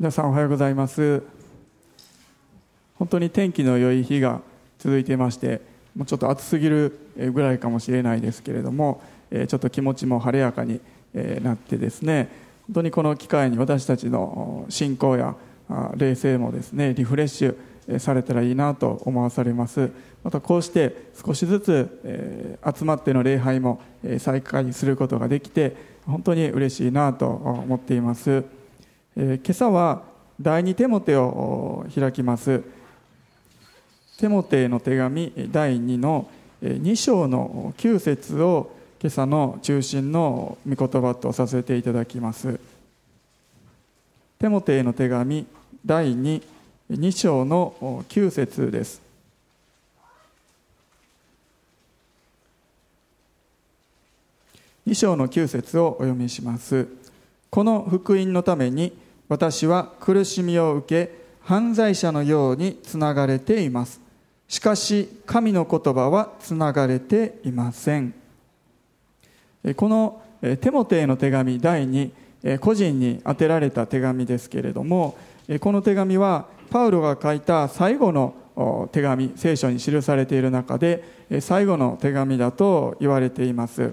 皆さんおはようございます。本当に天気の良い日が続いていましてもうちょっと暑すぎるぐらいかもしれないですけれどもちょっと気持ちも晴れやかになってですね本当にこの機会に私たちの信仰や霊性もですねリフレッシュされたらいいなと思わされます。またこうして少しずつ集まっての礼拝も再開することができて本当に嬉しいなと思っています。えー、今朝は第二テモテを開きます。テモテの手紙第2の2章の9節を今朝の中心の御言葉とさせていただきます。テモテの手紙第22章の9節です。2章の9節をお読みします。この福音のために私は苦しみを受け犯罪者のようにつながれています。しかし神の言葉はつながれていません。このテモテへの手紙第2個人に宛てられた手紙ですけれどもこの手紙はパウロが書いた最後の手紙聖書に記されている中で最後の手紙だと言われています。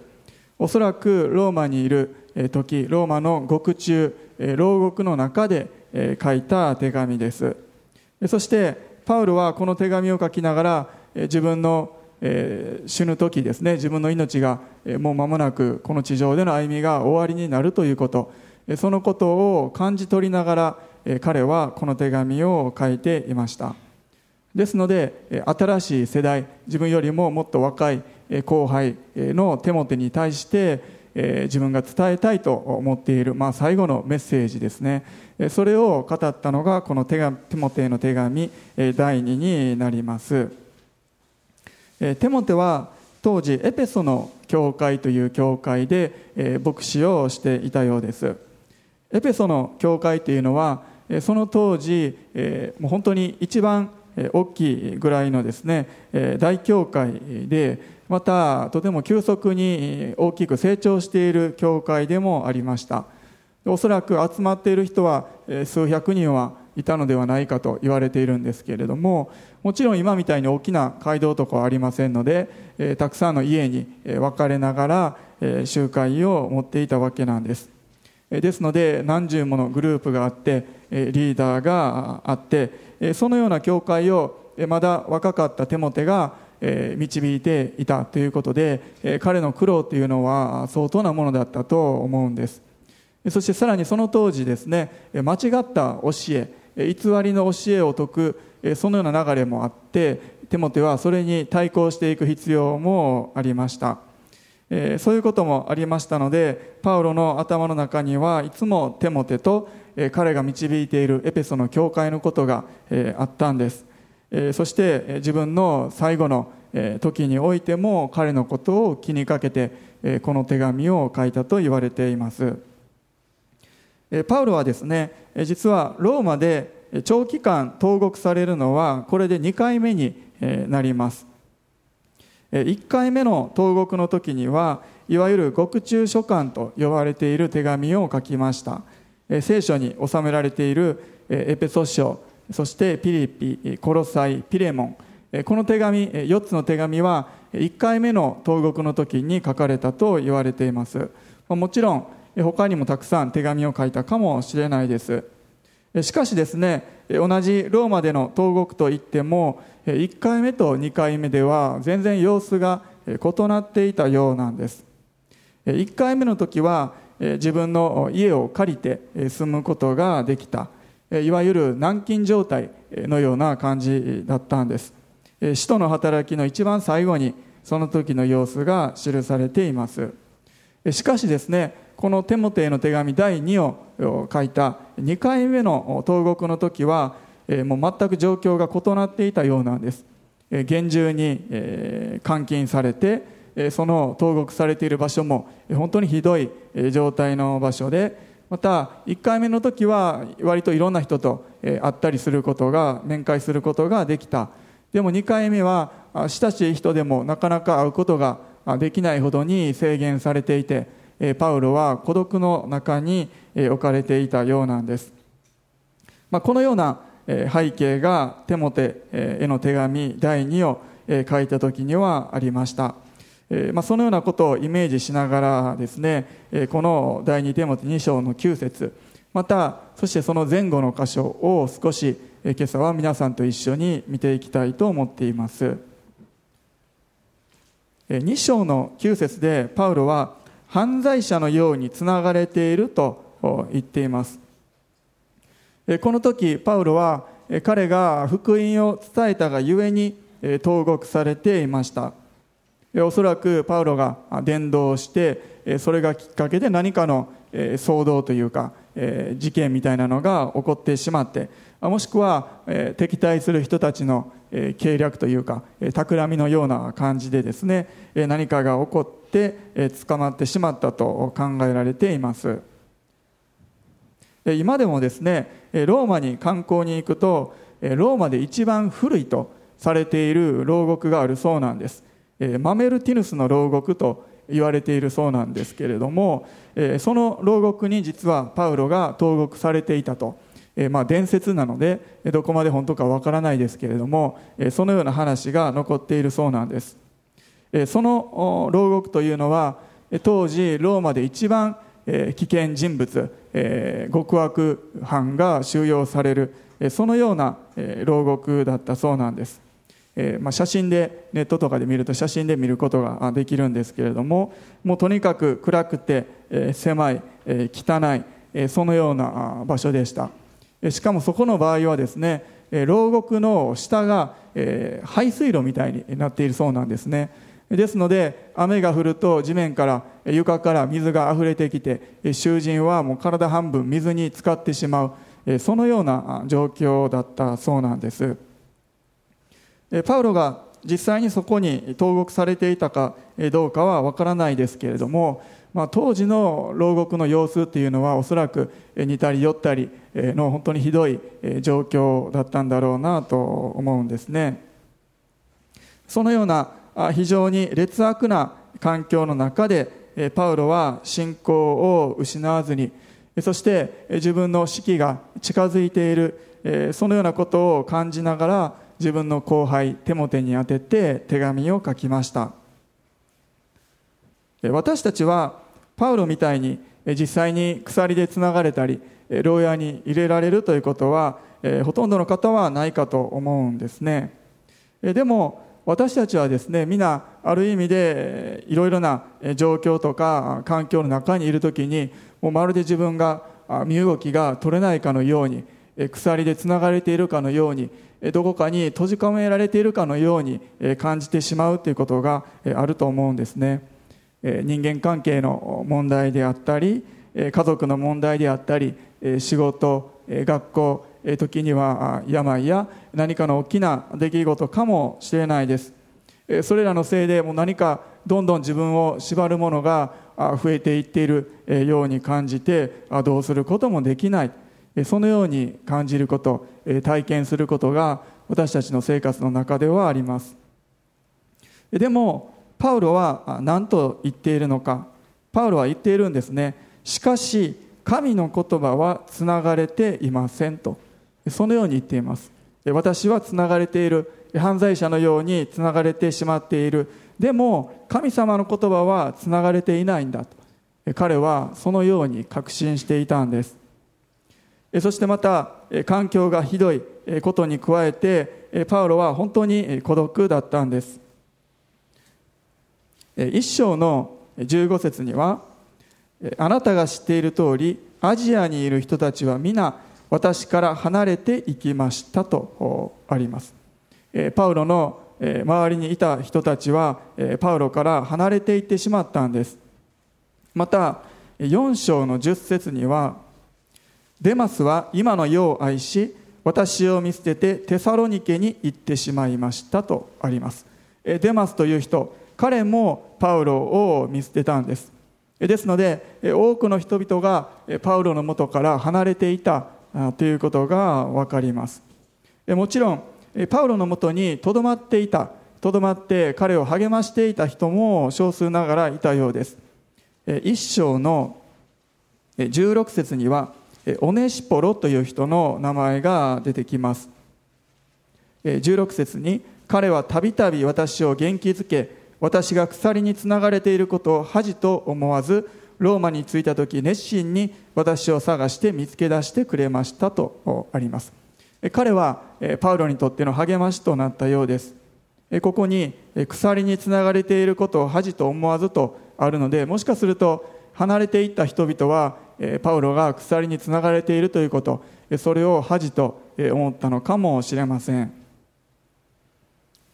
おそらくローマにいる時ローマの獄中牢獄の中で書いた手紙です。そしてパウロはこの手紙を書きながら自分の死ぬ時ですね自分の命がもう間もなくこの地上での歩みが終わりになるということ。そのことを感じ取りながら彼はこの手紙を書いていました。ですので新しい世代自分よりももっと若い後輩の手元に対してえ自分が伝えたいと思っている、まあ、最後のメッセージですね。えそれを語ったのがこの手紙テモテへの手紙え第2になります。えテモテは当時エペソの教会という教会でえ牧師をしていたようです。エペソの教会というのはその当時えもう本当に一番大きいぐらいのですね大教会でまたとても急速に大きく成長している教会でもありました。おそらく集まっている人は数百人はいたのではないかと言われているんですけれどももちろん今みたいに大きな街道とかはありませんのでたくさんの家に分かれながら集会を持っていたわけなんです。ですので何十ものグループがあってリーダーがあってそのような教会をまだ若かったテモテが導いていたということで彼の苦労というのは相当なものだったと思うんです。そしてさらにその当時ですね間違った教え偽りの教えを説くそのような流れもあってテモテはそれに対抗していく必要もありました。そういうこともありましたのでパウロの頭の中にはいつもテモテと彼が導いているエペソの教会のことがあったんです。そして自分の最後の時においても彼のことを気にかけてこの手紙を書いたと言われています。パウロはですね実はローマで長期間投獄されるのはこれで2回目になります。1回目の投獄の時にはいわゆる獄中書簡と呼ばれている手紙を書きました。聖書に収められているエペソ書そしてピリピコロサイピレモン。この手紙4つの手紙は1回目の投獄の時に書かれたと言われています。もちろん他にもたくさん手紙を書いたかもしれないです。しかしですね同じローマでの投獄といっても1回目と2回目では全然様子が異なっていたようなんです。1回目の時は自分の家を借りて住むことができた。いわゆる軟禁状態のような感じだったんです。使徒の働きの一番最後にその時の様子が記されています。しかしですねこのテモテへの手紙第2を書いた2回目の投獄の時はもう全く状況が異なっていたようなんです。厳重に監禁されてその投獄されている場所も本当にひどい状態の場所でまた1回目の時は割といろんな人と会ったりすることが面会することができたでも2回目は親しい人でもなかなか会うことができないほどに制限されていてパウロは孤独の中に置かれていたようなんですまあ、このような背景がテモテへの手紙第2を書いた時にはありました。まあ、そのようなことをイメージしながらですねこの第2テモテ2章の9節またそしてその前後の箇所を少し今朝は皆さんと一緒に見ていきたいと思っています。2章の9節でパウロは犯罪者のようにつながれていると言っています。この時パウロは彼が福音を伝えたがゆえに投獄されていました。おそらくパウロが伝道してそれがきっかけで何かの騒動というか事件みたいなのが起こってしまってもしくは敵対する人たちの計略というか企みのような感じでですね何かが起こって捕まってしまったと考えられています。今でもですねローマに観光に行くとローマで一番古いとされている牢獄があるそうなんです。マメルティヌスの牢獄と言われているそうなんですけれどもその牢獄に実はパウロが投獄されていたと。まあ、伝説なのでどこまで本当かわからないですけれどもそのような話が残っているそうなんです。その牢獄というのは当時ローマで一番危険人物極悪犯が収容されるそのような牢獄だったそうなんです。えー、まあ、写真でネットとかで見ると写真で見ることができるんですけれどももうとにかく暗くて、えー、狭い、えー、汚い、えそのような場所でした。しかもそこの場合はですねえ牢獄の下が、え排水路みたいになっているそうなんですね。ですので雨が降ると地面から床から水が溢れてきて囚人はもう体半分水に浸かってしまうそのような状況だったそうなんです。パウロが実際にそこに投獄されていたかどうかはわからないですけれども、まあ、当時の牢獄の様子っていうのはおそらく似たり寄ったりの本当にひどい状況だったんだろうなと思うんですね。そのような非常に劣悪な環境の中でパウロは信仰を失わずにそして自分の死期が近づいているそのようなことを感じながら自分の後輩テモテに宛てて手紙を書きました。私たちはパウロみたいに実際に鎖でつながれたり牢屋に入れられるということはほとんどの方はないかと思うんですね。でも私たちはですね皆ある意味でいろいろな状況とか環境の中にいる時にもうまるで自分が身動きが取れないかのように鎖でつながれているかのようにどこかに閉じ込められているかのように感じてしまうということがあると思うんですね。人間関係の問題であったり家族の問題であったり仕事学校時には病や何かの大きな出来事かもしれないです。それらのせいでもう何かどんどん自分を縛るものが増えていっているように感じてどうすることもできない。そのように感じること体験することが私たちの生活の中ではあります。でもパウロは何と言っているのか。パウロは言っているんですね。しかし神の言葉はつながれていませんと。そのように言っています。私はつながれている。犯罪者のようにつながれてしまっている。でも神様の言葉はつながれていないんだと。彼はそのように確信していたんです。そしてまた環境がひどいことに加えてパウロは本当に孤独だったんです。一章の15節にはあなたが知っている通りアジアにいる人たちは皆私から離れていきましたとあります。パウロの周りにいた人たちはパウロから離れていってしまったんです。また4章の10節にはデマスは今の世を愛し私を見捨ててテサロニケに行ってしまいましたとあります。デマスという人彼もパウロを見捨てたんです。ですので多くの人々がパウロのもとから離れていたということが分かります。もちろんパウロのもとにとどまっていたとどまって彼を励ましていた人も少数ながらいたようです。一章の16節にはオネシポロという人の名前が出てきます。16節に彼はたびたび私を元気づけ私が鎖につながれていることを恥と思わずローマに着いた時熱心に私を探して見つけ出してくれましたとあります。彼はパウロにとっての励ましとなったようです。ここに鎖につながれていることを恥と思わずとあるのでもしかすると離れていった人々はパウロが鎖につながれているということそれを恥と思ったのかもしれません。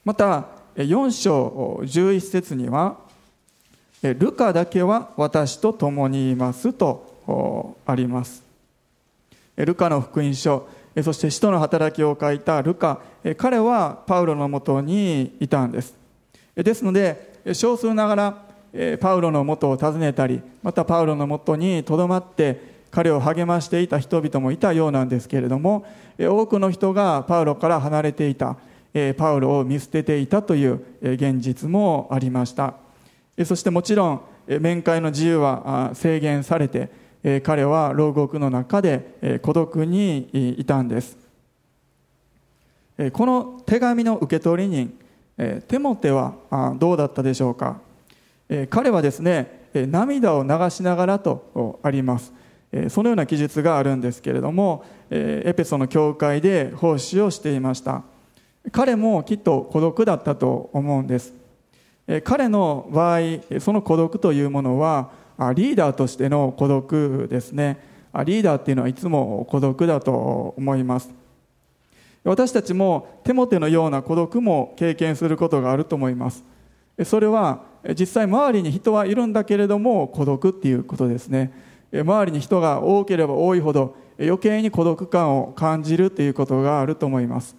また4章11節にはルカだけは私と共にいますとあります。ルカの福音書そして使徒の働きを書いたルカ彼はパウロのもとにいたんです。ですので少数ながらパウロのもとを訪ねたりまたパウロのもとにとどまって彼を励ましていた人々もいたようなんですけれども多くの人がパウロから離れていたパウロを見捨てていたという現実もありました。そしてもちろん面会の自由は制限されて彼は牢獄の中で孤独にいたんです。この手紙の受け取り人テモテはどうだったでしょうか？彼はですね涙を流しながらとあります。そのような記述があるんですけれどもエペソの教会で奉仕をしていました。彼もきっと孤独だったと思うんです。彼の場合その孤独というものはリーダーとしての孤独ですね。リーダーっていうのはいつも孤独だと思います。私たちもテモテのような孤独も経験することがあると思います。それは実際周りに人はいるんだけれども孤独っていうことですね。周りに人が多ければ多いほど余計に孤独感を感じるということがあると思います。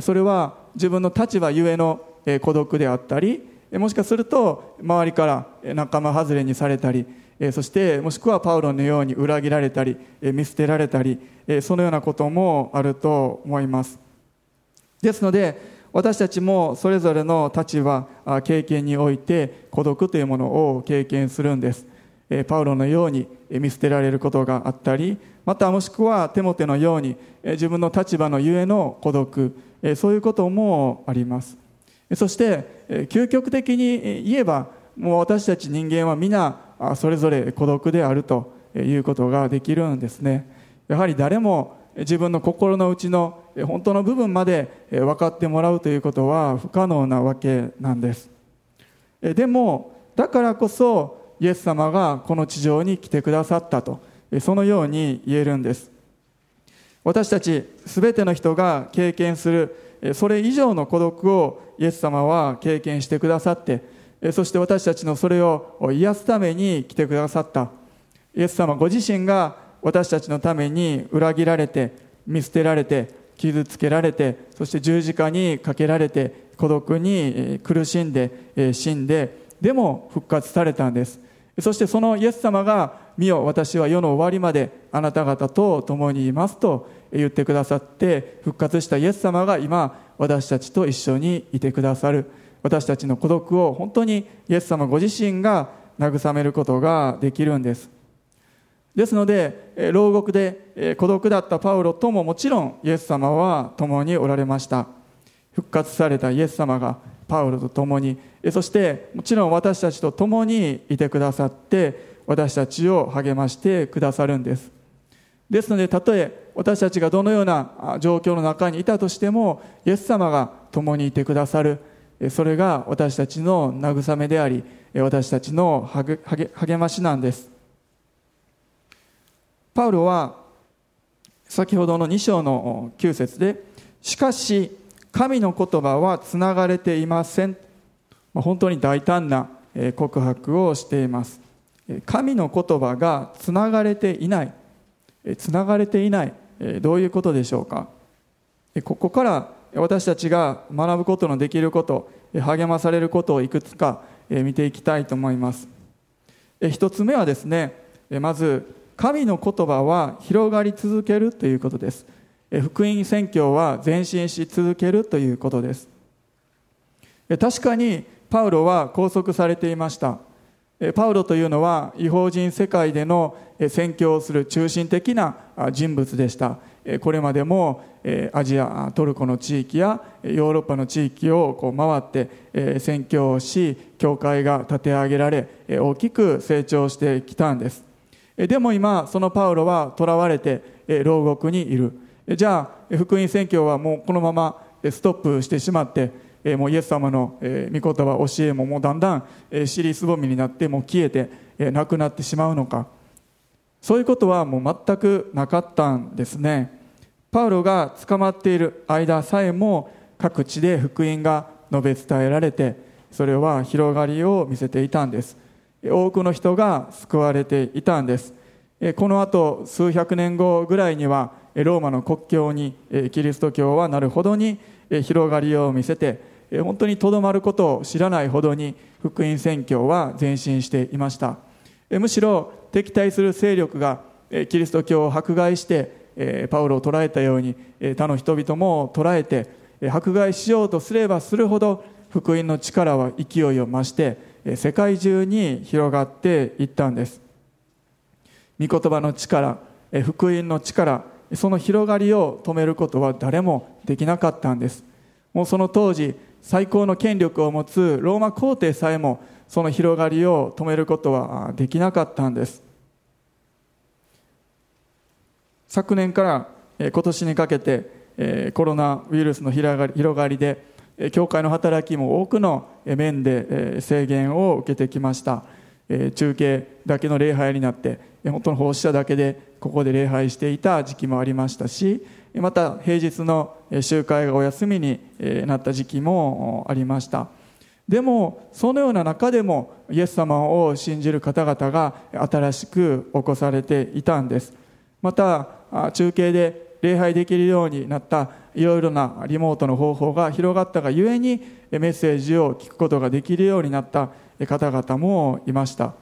それは自分の立場ゆえの孤独であったりもしかすると周りから仲間外れにされたりそしてもしくはパウロのように裏切られたり見捨てられたりそのようなこともあると思います。ですので私たちもそれぞれの立場経験において孤独というものを経験するんです。パウロのように見捨てられることがあったりまたもしくはテモテのように自分の立場のゆえの孤独そういうこともあります。そして究極的に言えばもう私たち人間は皆それぞれ孤独であるということができるんですね。やはり誰も自分の心の内の本当の部分まで分かってもらうということは不可能なわけなんです。でもだからこそイエス様がこの地上に来てくださったとそのように言えるんです。私たち全ての人が経験するそれ以上の孤独をイエス様は経験してくださってそして私たちのそれを癒すために来てくださった。イエス様ご自身が私たちのために裏切られて見捨てられて傷つけられてそして十字架にかけられて孤独に苦しんで死んででも復活されたんです。そしてそのイエス様が「見よ私は世の終わりまであなた方と共にいます」と言ってくださって復活したイエス様が今私たちと一緒にいてくださる。私たちの孤独を本当にイエス様ご自身が慰めることができるんです。ですので牢獄で孤独だったパウロとももちろんイエス様は共におられました。復活されたイエス様がパウロと共にそしてもちろん私たちと共にいてくださって私たちを励ましてくださるんです。ですのでたとえ私たちがどのような状況の中にいたとしてもイエス様が共にいてくださる。それが私たちの慰めであり私たちの励ましなんです。パウロは先ほどの2章の9節でしかし神の言葉はつながれていません。本当に大胆な告白をしています。神の言葉がつながれていない。つながれていない。どういうことでしょうか。ここから私たちが学ぶことのできること励まされることをいくつか見ていきたいと思います。一つ目はですねまず神の言葉は広がり続けるということです。福音宣教は前進し続けるということです。確かにパウロは拘束されていました。パウロというのは違法人世界での宣教をする中心的な人物でした。これまでもアジアトルコの地域やヨーロッパの地域をこう回って宣教をし教会が立て上げられ大きく成長してきたんです。でも今そのパウロは囚われて牢獄にいる。じゃあ福音宣教はもうこのままストップしてしまってもうイエス様の御言葉教えももうだんだん尻すぼみになってもう消えてなくなってしまうのか。そういうことはもう全くなかったんですね。パウロが捕まっている間さえも各地で福音が述べ伝えられてそれは広がりを見せていたんです。多くの人が救われていたんです。この後数百年後ぐらいにはローマの国境にキリスト教はなるほどに広がりを見せて本当にとどまることを知らないほどに福音宣教は前進していました。むしろ敵対する勢力がキリスト教を迫害してパウロを捕らえたように他の人々も捕らえて迫害しようとすればするほど福音の力は勢いを増して世界中に広がっていったんです。御言葉の力福音の力その広がりを止めることは誰もできなかったんです。もうその当時最高の権力を持つローマ皇帝さえもその広がりを止めることはできなかったんです。昨年から今年にかけてコロナウイルスの広がりで教会の働きも多くの面で制限を受けてきました。中継だけの礼拝になって本当の奉仕者だけでここで礼拝していた時期もありましたしまた平日の集会がお休みになった時期もありました。でもそのような中でもイエス様を信じる方々が新しく起こされていたんです。また中継で礼拝できるようになったいろいろなリモートの方法が広がったがゆえにメッセージを聞くことができるようになった方々もいました。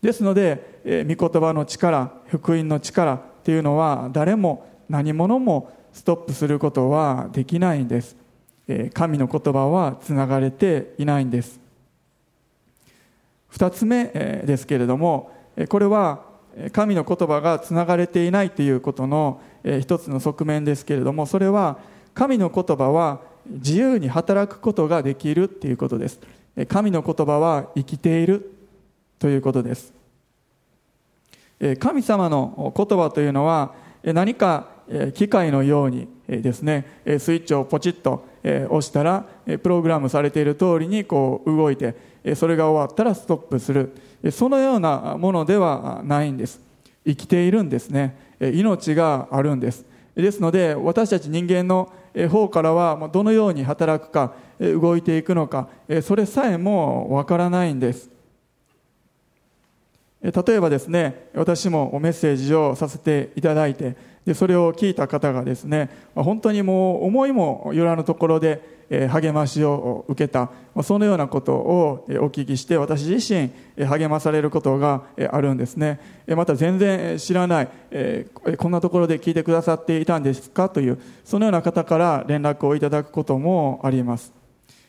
ですので御言葉の力福音の力っていうのは誰も何者もストップすることはできないんです。神の言葉はつながれていないんです。2つ目ですけれどもこれは神の言葉がつながれていないということの一つの側面ですけれどもそれは神の言葉は自由に働くことができるということです。神の言葉は生きているということです。神様の言葉というのは何か機械のようにですね。スイッチをポチッと押したらプログラムされている通りにこう動いてそれが終わったらストップする。そのようなものではないんです。生きているんですね。命があるんです。ですので私たち人間の方からはどのように働くか動いていくのかそれさえもわからないんです。例えばですね私もメッセージをさせていただいてでそれを聞いた方がですね本当にもう思いもよらぬところで励ましを受けたそのようなことをお聞きして私自身励まされることがあるんですね。また全然知らないこんなところで聞いてくださっていたんですかというそのような方から連絡をいただくこともあります。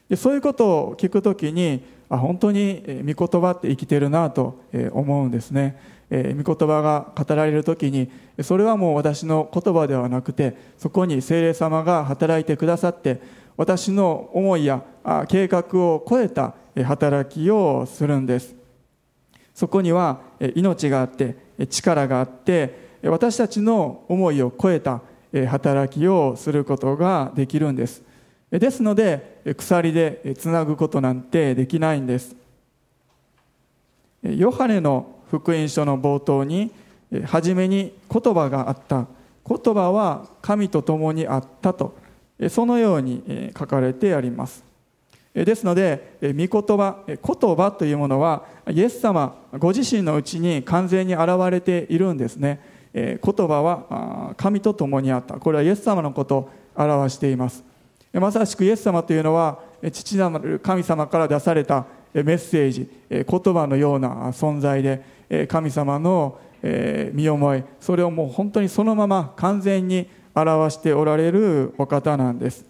でそういうことを聞くときに本当に御言葉って生きてるなと思うんですね。え御言葉が語られる時にそれはもう私の言葉ではなくてそこに精霊様が働いてくださって私の思いや計画を超えた働きをするんです。そこには命があって力があって私たちの思いを超えた働きをすることができるんです。ですので鎖でつなぐことなんてできないんです。ヨハネの福音書の冒頭に初めに言葉があった。言葉は神と共にあったとそのように書かれてあります。ですので御言葉言葉というものはイエス様ご自身のうちに完全に現れているんですね。言葉は神と共にあった。これはイエス様のことを表しています。まさしくイエス様というのは父なる神様から出されたメッセージ。言葉のような存在で神様の身思い。それをもう本当にそのまま完全に表しておられるお方なんです。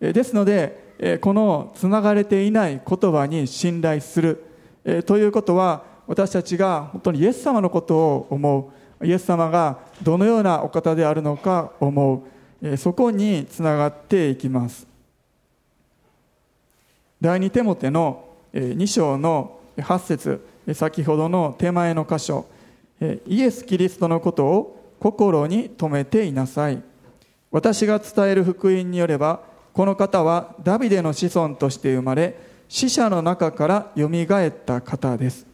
ですのでこのつながれていない言葉に信頼する。ということは私たちが本当にイエス様のことを思う。イエス様がどのようなお方であるのか思う、そこにつながっていきます。第二手モての2章の8節。先ほどの手前の箇所イエス・キリストのことを心に留めていなさい。私が伝える福音によればこの方はダビデの子孫として生まれ死者の中からよみがえった方です。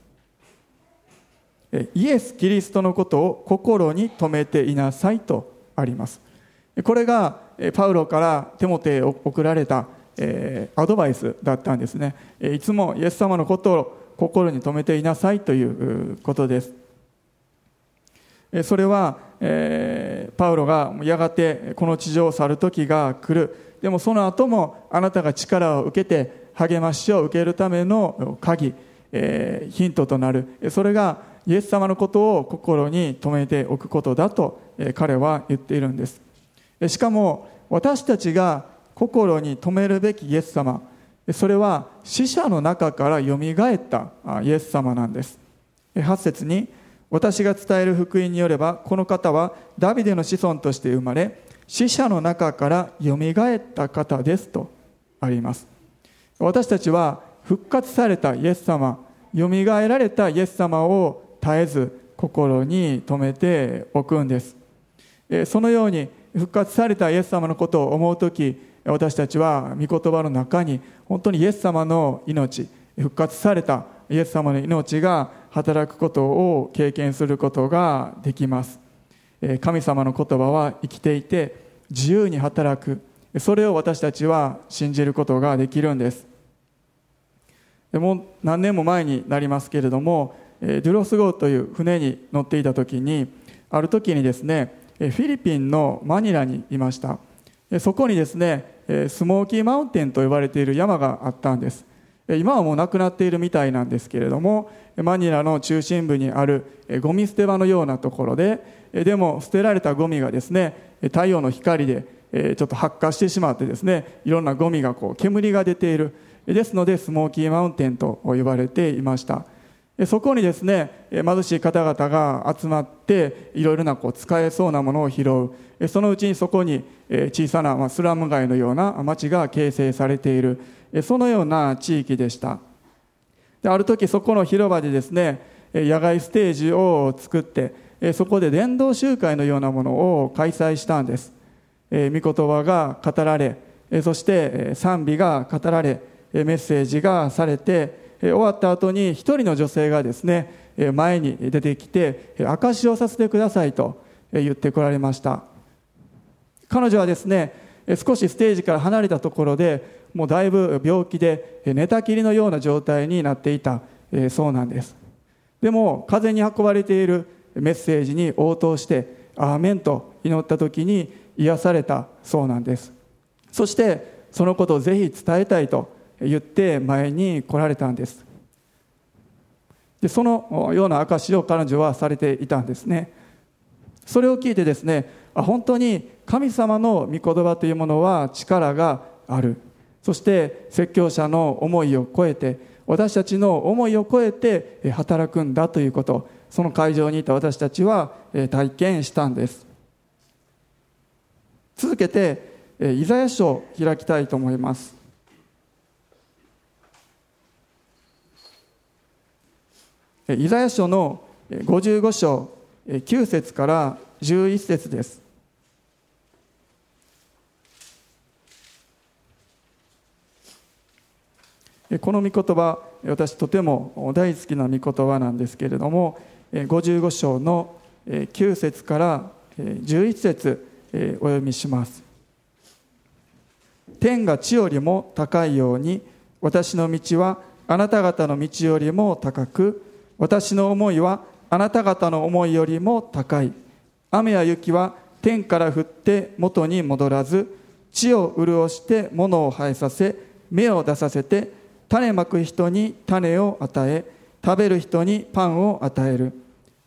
イエス・キリストのことを心に留めていなさいとあります。これがパウロからテモテへ送られたアドバイスだったんですね。いつもイエス様のことを心に留めていなさいということです。それは、えー、パウロがやがてこの地上を去る時が来る。でもその後もあなたが力を受けて励ましを受けるための鍵、えー、ヒントとなる。それがイエス様のことを心に留めておくことだと、え、彼は言っているんです。しかも私たちが心に留めるべきイエス様それは死者の中からよみがえったイエス様なんです。8節に私が伝える福音によればこの方はダビデの子孫として生まれ死者の中からよみがえった方ですとあります。私たちは復活されたイエス様よみがえられたイエス様を絶えず心に留めておくんです。そのように復活されたイエス様のことを思う時私たちは御言葉の中に本当にイエス様の命復活されたイエス様の命が働くことを経験することができます。神様の言葉は生きていて自由に働く。それを私たちは信じることができるんです。でも何年も前になりますけれどもドゥロス号という船に乗っていた時にある時にですねフィリピンのマニラにいました。そこにですねスモーキーマウンテンと呼ばれている山があったんです。今はもうなくなっているみたいなんですけれどもマニラの中心部にあるゴミ捨て場のようなところででも捨てられたゴミがですね太陽の光でちょっと発火してしまってですねいろんなゴミがこう煙が出ている。ですのでスモーキーマウンテンと呼ばれていました。そこにですね貧しい方々が集まっていろいろなこう使えそうなものを拾う。そのうちにそこに小さなスラム街のような町が形成されている。そのような地域でした。である時そこの広場でですね野外ステージを作ってそこで伝道集会のようなものを開催したんです。御言葉が語られそして賛美が語られメッセージがされて終わった後に一人の女性がですね前に出てきて証しをさせてくださいと言ってこられました。彼女はですね少しステージから離れたところでもうだいぶ病気で寝たきりのような状態になっていたそうなんです。でも風に運ばれているメッセージに応答して「アーメン」と祈った時に癒されたそうなんです。そしてそのことをぜひ伝えたいと言って前に来られたんです。でそのような証を彼女はされていたんですね。それを聞いてですねあ本当に神様の御言葉というものは力がある。そして説教者の思いを超えて私たちの思いを超えて働くんだということ。その会場にいた私たちは体験したんです。続けてイザヤ書を開きたいと思います。イザヤ書の55章9節から11節です。この御言葉私とても大好きな御言葉なんですけれども55章の9節から11節お読みします。天が地よりも高いように私の道はあなた方の道よりも高く私の思いはあなた方の思いよりも高い。雨や雪は天から降って元に戻らず地を潤して物を生えさせ芽を出させて種まく人に種を与え食べる人にパンを与える。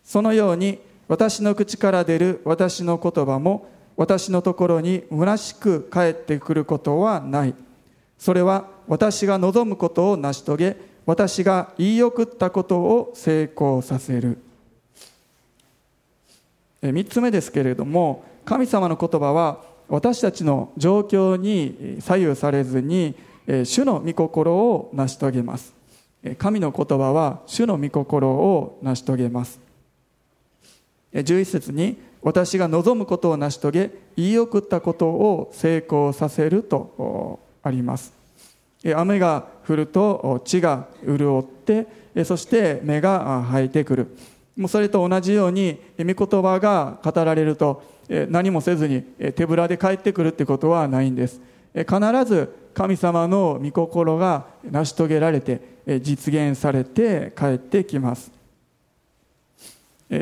そのように私の口から出る私の言葉も私のところに虚しく帰ってくることはない。それは私が望むことを成し遂げ私が言い送ったことを成功させる。3つ目ですけれども神様の言葉は私たちの状況に左右されずに主の御心を成し遂げます。神の言葉は主の御心を成し遂げます。11節に私が望むことを成し遂げ言い送ったことを成功させるとあります。雨が降ると地が潤ってそして芽が生えてくる。もうそれと同じように御言葉が語られると何もせずに手ぶらで帰ってくるってことはないんです。必ず神様の御心が成し遂げられて実現されて帰ってきます。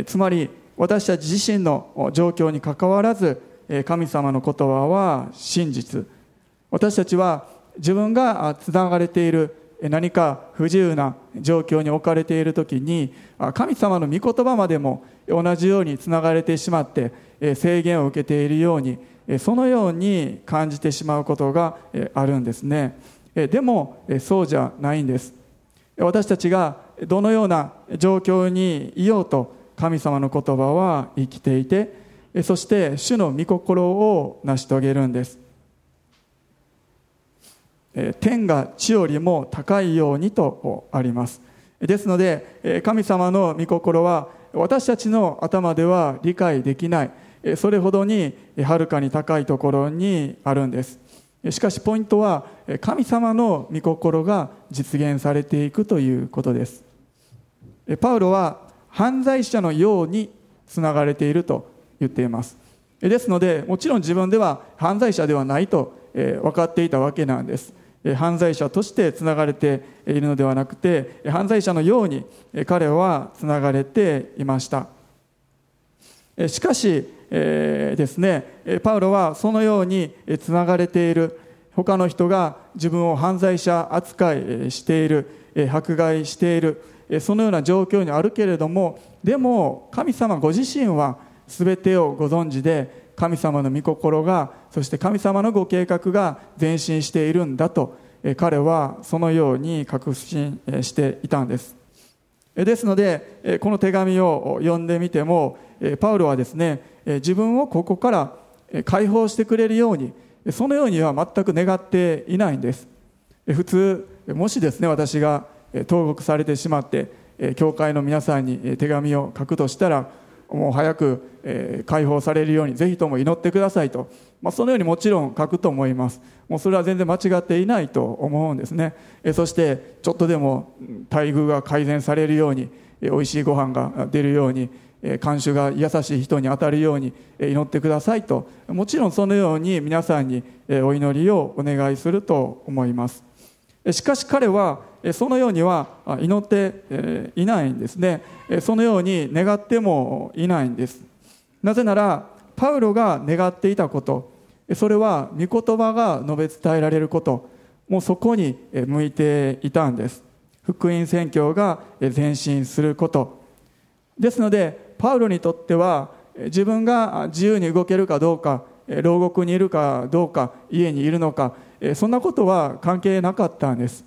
つまり私たち自身の状況にかかわらず神様の言葉は真実。私たちは自分がつながれている何か不自由な状況に置かれている時に神様の御言葉までも同じようにつながれてしまって制限を受けているようにそのように感じてしまうことがあるんですね。でもそうじゃないんです。私たちがどのような状況にいようと神様の言葉は生きていてそして主の御心を成し遂げるんです。天が地よりも高いようにとあります。ですので神様の御心は私たちの頭では理解できない。それほどにはるかに高いところにあるんです。しかしポイントは神様の御心が実現されていくということです。パウロは犯罪者のようにつながれていると言っています。ですのでもちろん自分では犯罪者ではないと分かっていたわけなんです。犯罪者としてつながれているのではなくて犯罪者のように彼はつながれていました。しかし、えー、ですねパウロはそのようにつながれている。他の人が自分を犯罪者扱いしている。迫害している。そのような状況にあるけれどもでも神様ご自身は全てをご存知で神様の御心がそして神様のご計画が前進しているんだと彼はそのように確信していたんです。ですのでこの手紙を読んでみてもパウロはですね自分をここから解放してくれるようにそのようには全く願っていないんです。普通もしですね私が投獄されてしまって教会の皆さんに手紙を書くとしたらもう早く、えー、解放されるようにぜひとも祈ってくださいと、まあ、そのようにもちろん書くと思います。もうそれは全然間違っていないと思うんですね、え、そしてちょっとでも待遇が改善されるように、えー、美味しいご飯が出るように看守が優しい人に当たるように祈ってくださいと。もちろんそのように皆さんにお祈りをお願いすると思います。しかし彼はそのようには祈っていないんですね。そのように願ってもいないんです。なぜならパウロが願っていたことそれは御言葉が述べ伝えられることもうそこに向いていたんです。福音宣教が前進すること。ですのでパウロにとっては自分が自由に動けるかどうか牢獄にいるかどうか家にいるのかそんなことは関係なかったんです。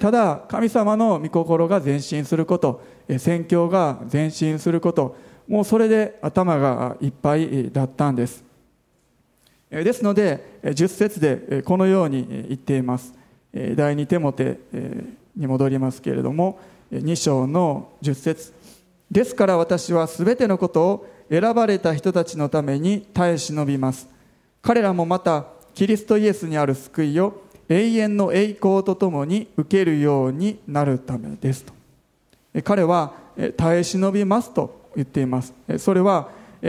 ただ神様の御心が前進すること宣教が前進することもうそれで頭がいっぱいだったんです。ですので10節でこのように言っています。第二手モテに戻りますけれども2章の10節。ですから私は全てのことを選ばれた人たちのために耐え忍びます。彼らもまたキリストイエスにある救いを永遠の栄光とともに受けるようになるためですと。彼は耐え忍びますと言っています。それは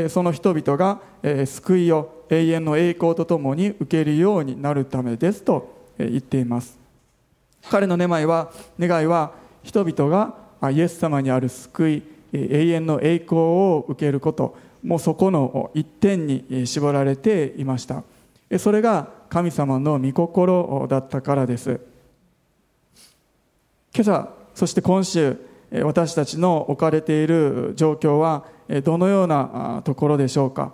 その人々が救いを永遠の栄光とともに受けるようになるためですと言っています。彼の願いは願いは人々がイエス様にある救い永遠の栄光を受けることもうそこの一点に絞られていました。それが神様の御心だったからです。今朝そして今週私たちの置かれている状況はどのようなところでしょうか。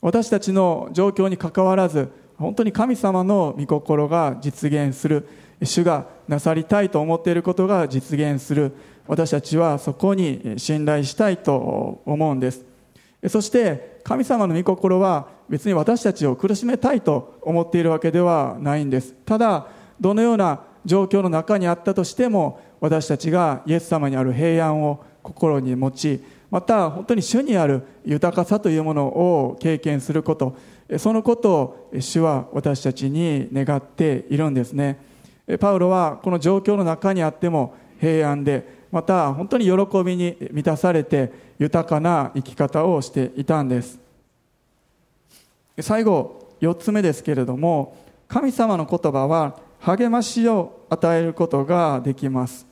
私たちの状況にかかわらず本当に神様の御心が実現する主がなさりたいと思っていることが実現する。私たちはそこに信頼したいと思うんです。そして神様の御心は別に私たちを苦しめたいと思っているわけではないんです。ただどのような状況の中にあったとしても私たちがイエス様にある平安を心に持ちまた本当に主にある豊かさというものを経験することそのことを主は私たちに願っているんですね。パウロはこの状況の中にあっても平安でまた本当に喜びに満たされて豊かな生き方をしていたんです。最後4つ目ですけれども神様の言葉は励ましを与えることができます。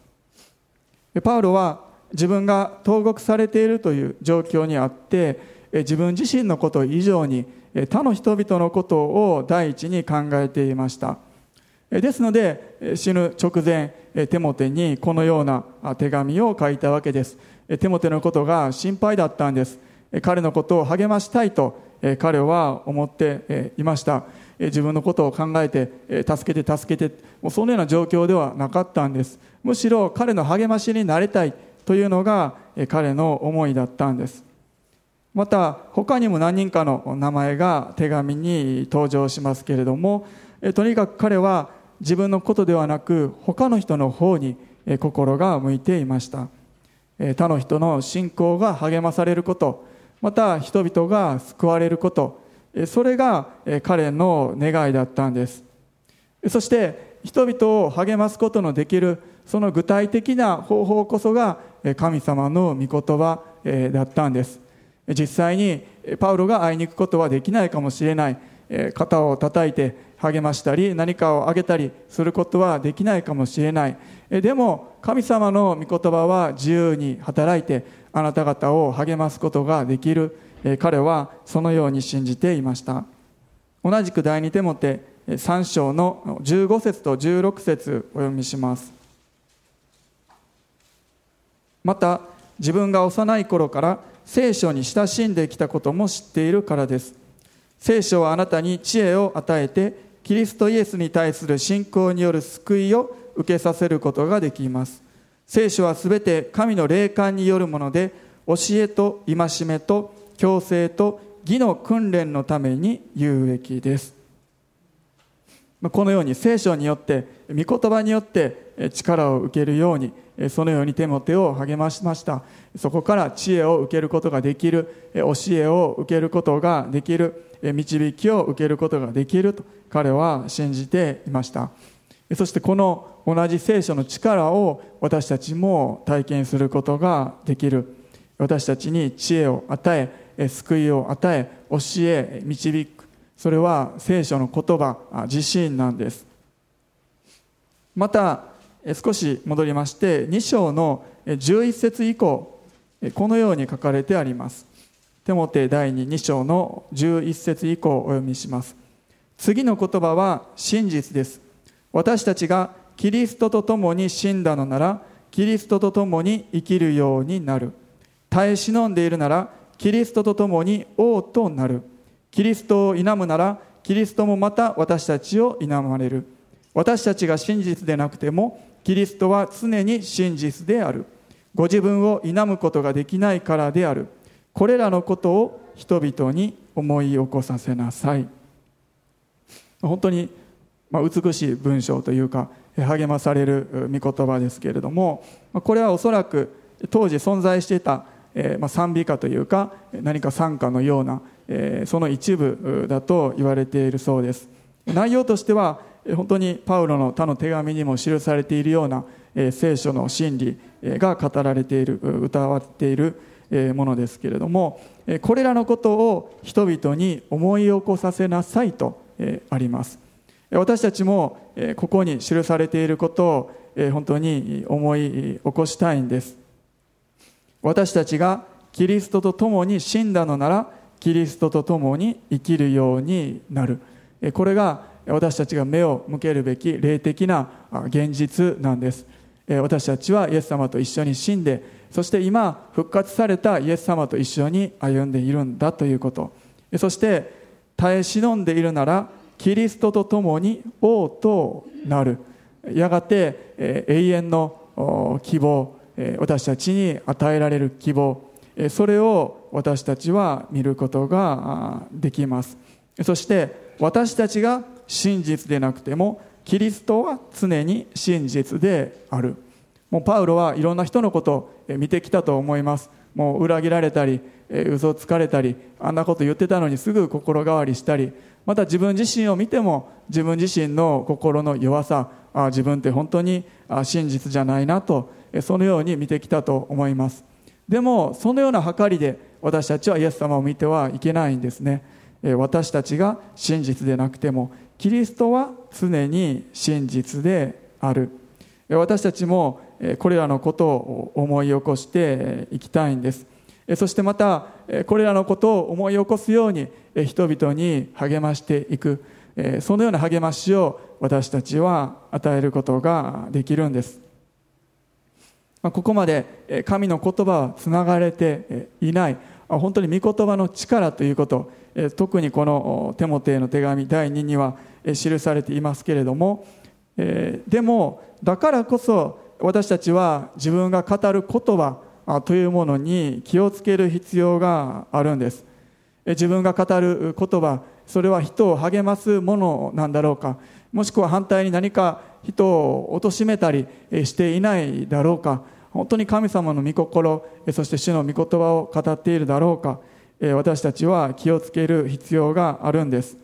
パウロは自分が投獄されているという状況にあって自分自身のこと以上に他の人々のことを第一に考えていました。ですので死ぬ直前テモテにこのような手紙を書いたわけです。テモテのことが心配だったんです。彼のことを励ましたいと彼は思っていました。自分のことを考えて助けて助けて。もうそのような状況ではなかったんです。むしろ彼の励ましになりたいというのが彼の思いだったんです。また他にも何人かの名前が手紙に登場しますけれどもとにかく彼は自分のことではなく他の人の方に心が向いていました。他の人の信仰が励まされることまた人々が救われること。それが彼の願いだったんです。そして人々を励ますことのできるその具体的な方法こそが神様の御言葉だったんです。実際にパウロが会いに行くことはできないかもしれない。肩を叩いて励ましたり何かをあげたりすることはできないかもしれない。でも神様の御言葉は自由に働いてあなた方を励ますことができる彼はそのように信じていました。同じく第二手モて3章の15節と16節お読みします。また自分が幼い頃から聖書に親しんできたことも知っているからです。聖書はあなたに知恵を与えてキリストイエスに対する信仰による救いを受けさせることができます。聖書はすべて神の霊感によるもので教えと戒めと強制と義の訓練のために有益です。このように聖書によって御言葉によって力を受けるようにそのように手も手を励ましました。そこから知恵を受けることができる教えを受けることができる導きを受けることができると彼は信じていました。そしてこの同じ聖書の力を私たちも体験することができる。私たちに知恵を与え救いを与え教え導く。それは聖書の言葉自身なんです。また少し戻りまして2章の11節以降このように書かれてあります。テモテ第2章の11節以降お読みします。次の言葉は真実です。私たちがキリストと共に死んだのならキリストと共に生きるようになる。耐え忍んでいるならキリストと共に王となる。キリストを否むならキリストもまた私たちを否まれる。私たちが真実でなくてもキリストは常に真実である。ご自分を否むことができないからである。これらのことを人々に思い起こさせなさい。本当に美しい文章というか励まされる御言葉ですけれどもこれはおそらく当時存在していた賛美歌というか何か賛歌のようなその一部だと言われているそうです。内容としては本当にパウロの他の手紙にも記されているような聖書の真理が語られている歌われているものですけれどもこれらのことを人々に思い起こさせなさいとあります。私たちもここに記されていることを本当に思い起こしたいんです。私たちがキリストと共に死んだのならキリストと共に生きるようになる。これが私たちが目を向けるべき霊的な現実なんです。私たちはイエス様と一緒に死んでそして今復活されたイエス様と一緒に歩んでいるんだということ。そして耐え忍んでいるならキリストと共に王となる。やがて永遠の希望私たちに与えられる希望。それを私たちは見ることができます。そして私たちが真実でなくてもキリストは常に真実である。もうパウロはいろんな人のことを見てきたと思います。もう裏切られたり嘘つかれたりあんなこと言ってたのにすぐ心変わりしたりまた自分自身を見ても自分自身の心の弱さあ自分って本当に真実じゃないなとそのように見てきたと思います。でもそのような計りで私たちはイエス様を見てはいけないんですね。私たちが真実でなくてもキリストは常に真実である。私たちもこれらのことを思い起こしていきたいんです。そしてまたこれらのことを思い起こすように人々に励ましていく。そのような励ましを私たちは与えることができるんです。ここまで神の言葉はつながれていない。本当に御言葉の力ということ。特にこのテモテへの手紙第2には記されていますけれども。でもだからこそ私たちは自分が語る言葉というものに気をつける必要があるんです。自分が語る言葉それは人を励ますものなんだろうか。もしくは反対に何か人を貶めたりしていないだろうか。本当に神様の御心そして主の御言葉を語っているだろうか。私たちは気をつける必要があるんです。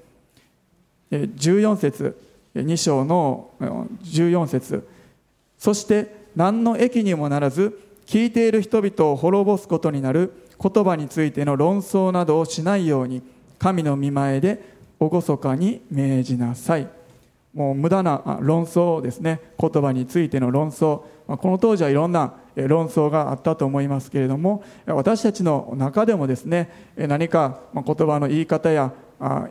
14節2章の14節。そして何の益にもならず聞いている人々を滅ぼすことになる言葉についての論争などをしないように神の見前で厳かに命じなさい。もう無駄な論争ですね。言葉についての論争。この当時はいろんな論争があったと思いますけれども私たちの中でもですね何か言葉の言い方や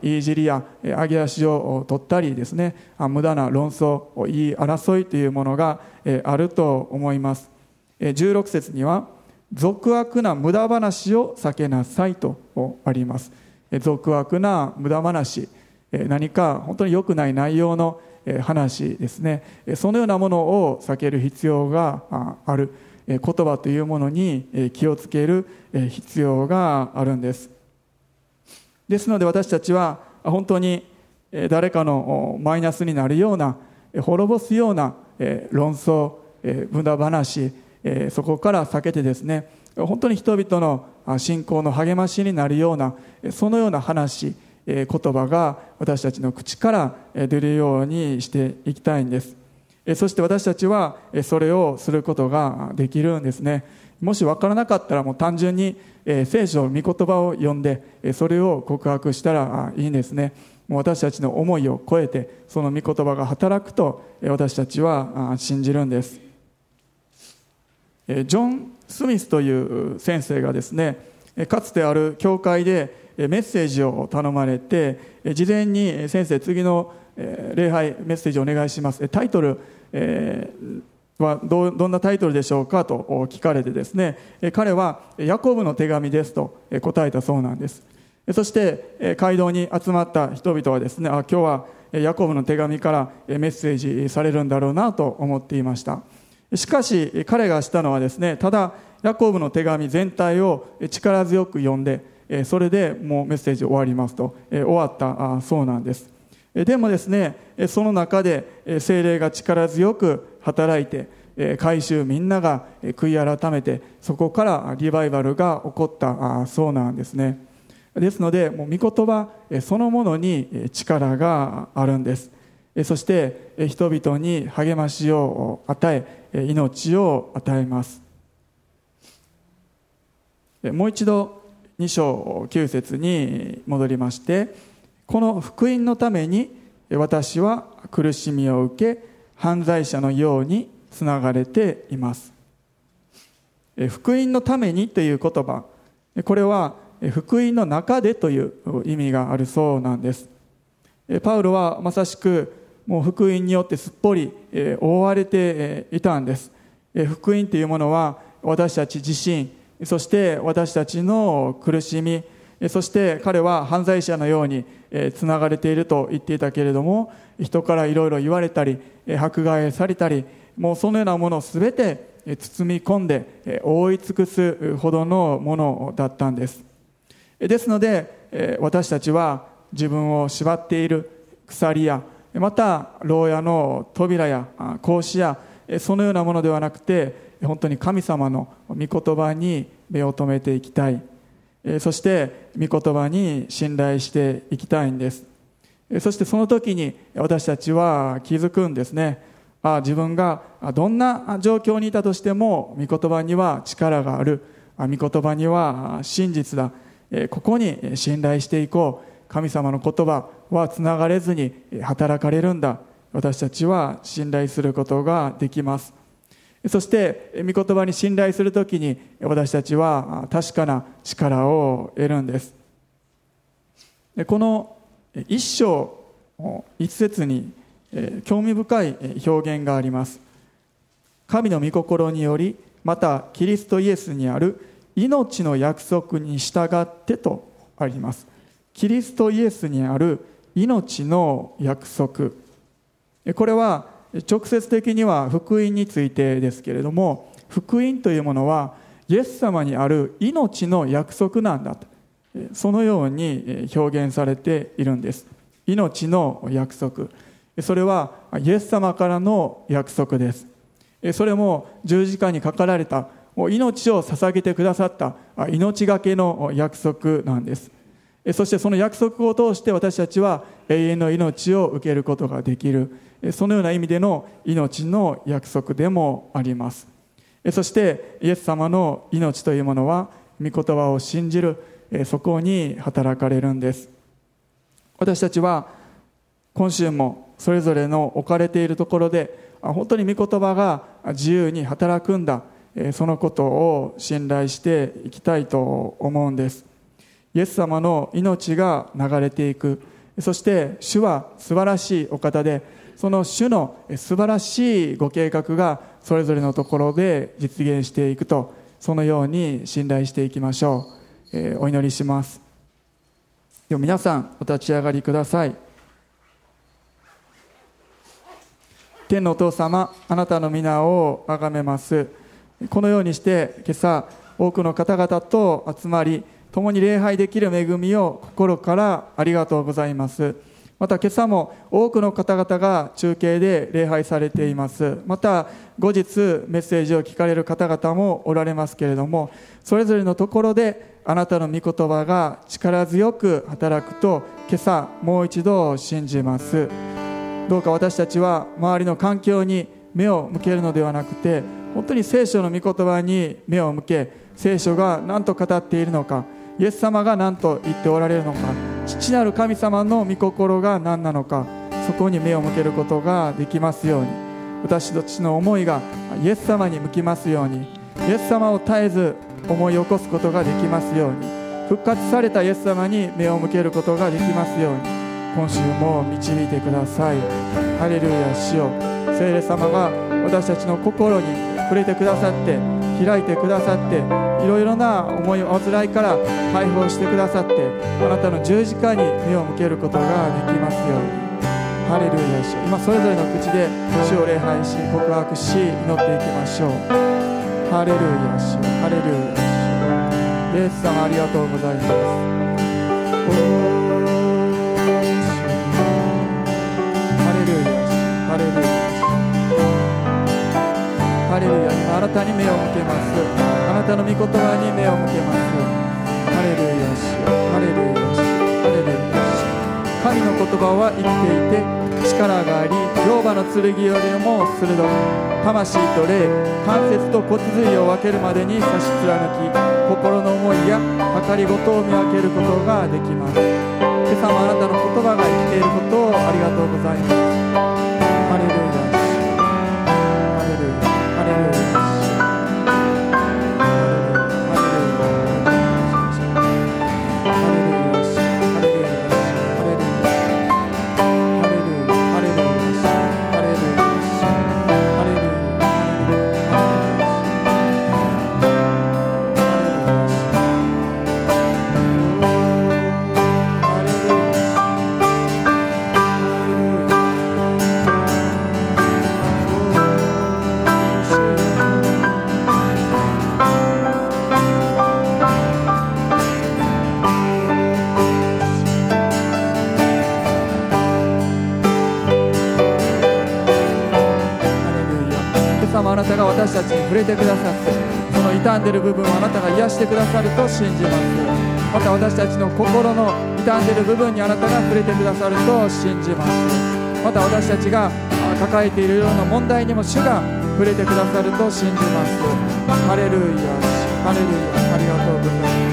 言い尻や揚げ足を取ったりですね無駄な論争言い争いというものがあると思います。16節には俗悪な無駄話を避けなさいとあります。俗悪な無駄話何か本当に良くない内容の話ですね。そのようなものを避ける必要がある。言葉というものに気をつける必要があるんです。ですので私たちは本当に誰かのマイナスになるような滅ぼすような論争無駄話そこから避けてですね本当に人々の信仰の励ましになるようなそのような話言葉が私たちの口から出るようにしていきたいんです。そして私たちはそれをすることができるんですね。もし分からなかったらもう単純に聖書御言葉を読んでそれを告白したらいいんですね。もう私たちの思いを超えてその御言葉が働くと私たちは信じるんです。ジョン・スミスという先生がですねかつてある教会でメッセージを頼まれて事前に先生次の礼拝メッセージお願いします。タイトルはどんなタイトルでしょうかと聞かれてですね彼はヤコブの手紙ですと答えたそうなんです。そして街道に集まった人々はですねあ今日はヤコブの手紙からメッセージされるんだろうなと思っていました。しかし彼がしたのはですねただヤコブの手紙全体を力強く読んでそれでもうメッセージ終わりますと終わったそうなんです。でもですねその中で精霊が力強く働いて改宗みんなが悔い改めてそこからリバイバルが起こったそうなんですね。ですのでもう御言葉そのものに力があるんです。そして人々に励ましを与え命を与えます。もう一度2章9節に戻りましてこの福音のために私は苦しみを受け犯罪者のようにつながれています。福音のためにという言葉これは福音の中でという意味があるそうなんです。パウロはまさしくもう福音によってすっぽり覆われていたんです。福音というものは私たち自身そして私たちの苦しみそして彼は犯罪者のようにつながれていると言っていたけれども人からいろいろ言われたり迫害されたりもうそのようなものを全て包み込んで覆い尽くすほどのものだったんです。ですので私たちは自分を縛っている鎖やまた牢屋の扉や格子やそのようなものではなくて本当に神様の御言葉に目を留めていきたい。そして御言葉に信頼していきたいんです。そしてその時に私たちは気づくんですね。あ自分がどんな状況にいたとしても御言葉には力がある。御言葉には真実だ。ここに信頼していこう。神様の言葉はつながれずに働かれるんだ。私たちは信頼することができます。そして御言葉に信頼するときに私たちは確かな力を得るんです。この一章一節に興味深い表現があります。神の御心によりまたキリストイエスにある命の約束に従ってとあります。キリストイエスにある命の約束。これは直接的には福音についてですけれども福音というものはイエス様にある命の約束なんだと。そのように表現されているんです。命の約束。それはイエス様からの約束です。それも十字架にかかられた命を捧げてくださった命がけの約束なんです。そしてその約束を通して私たちは永遠の命を受けることができる。そのような意味での命の約束でもあります。そしてイエス様の命というものは御言葉を信じるそこに働かれるんです。私たちは今週もそれぞれの置かれているところで本当に御言葉が自由に働くんだ。そのことを信頼していきたいと思うんです。イエス様の命が流れていく。そして主は素晴らしいお方でその主の素晴らしいご計画がそれぞれのところで実現していくとそのように信頼していきましょう、えー、お祈りします。でも皆さんお立ち上がりください。天のお父様あなたの皆を崇めます。このようにして今朝多くの方々と集まり共に礼拝できる恵みを心からありがとうございます。また今朝も多くの方々が中継で礼拝されています。また後日メッセージを聞かれる方々もおられますけれどもそれぞれのところであなたの御言葉が力強く働くと今朝もう一度信じます。どうか私たちは周りの環境に目を向けるのではなくて本当に聖書の御言葉に目を向け聖書が何と語っているのかイエス様が何と言っておられるのか父なる神様の御心が何なのかそこに目を向けることができますように。私たちの思いがイエス様に向きますようにイエス様を絶えず思い起こすことができますように復活されたイエス様に目を向けることができますように今週も導いてください。ハレルヤ主よ。聖霊様が私たちの心に触れてくださって開いてくださっていろいろな思いおつらいから解放してくださってあなたの十字架に目を向けることができますように。ハレルヤ主今それぞれの口で主を礼拝し告白し祈っていきましょう。ハレルヤ主ハレルヤ主イエス様ありがとうございます。たの御言葉に目を向けますハレルヤ主ハレルヤ主ハレルヤ主神の言葉は生きていて力があり両刃の剣よりも鋭く魂と霊関節と骨髄を分けるまでに差し貫き心の思いや計りごとを見分けることができます今朝もあなたの言葉が生きていることをありがとうございます。ハレルヤ。してくださると信じます。また私たちの心の傷んでいる部分にあなたが触れてくださると信じます。また私たちが抱えているような問題にも主が触れてくださると信じます。ハレルヤハレルヤありがとうございます。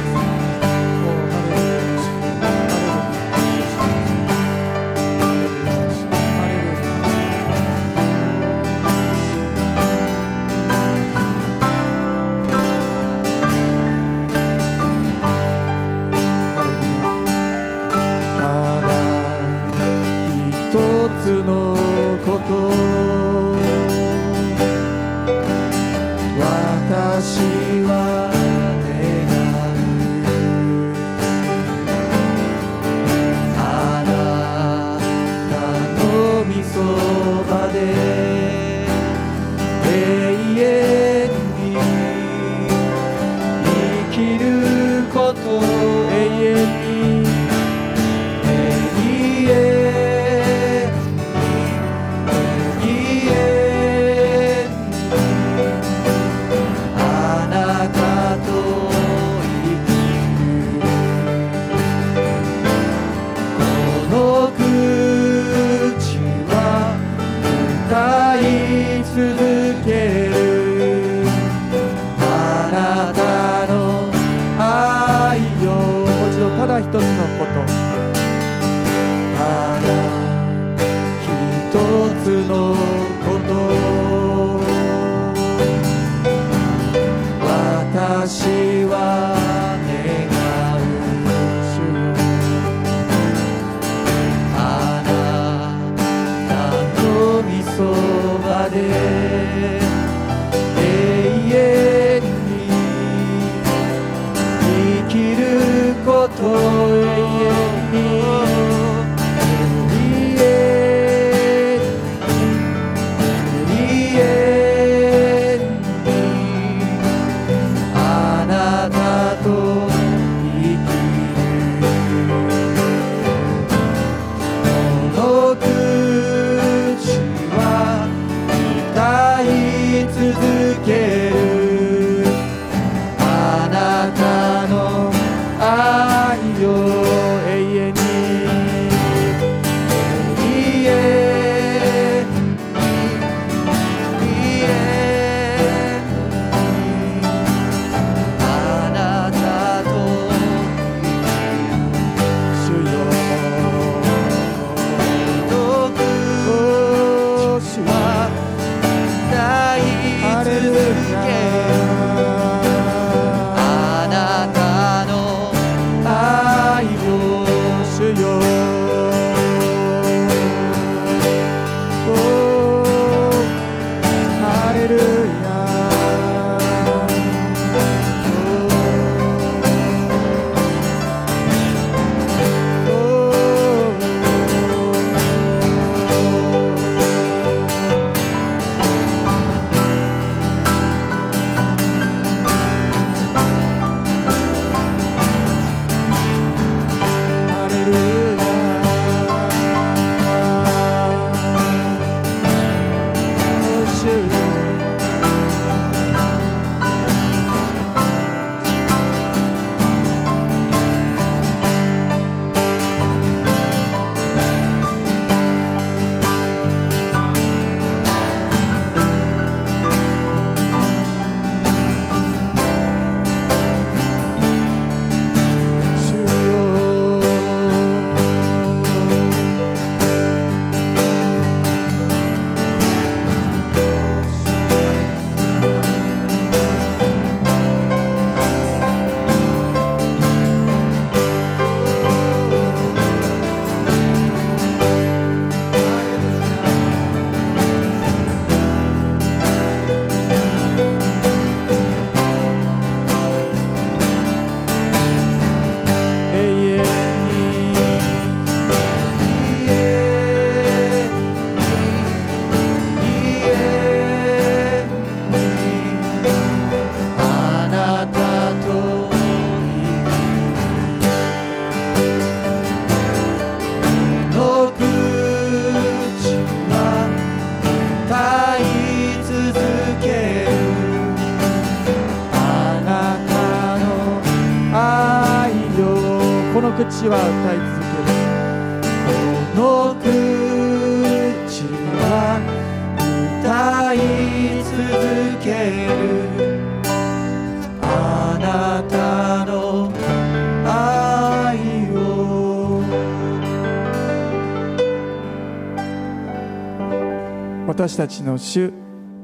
Friday. 私たちの主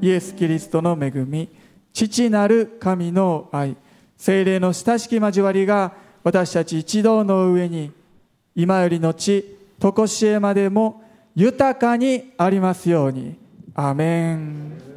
イエス・キリストの恵み父なる神の愛精霊の親しき交わりが私たち一同の上に今よりの地常しえまでも豊かにありますように。アメン。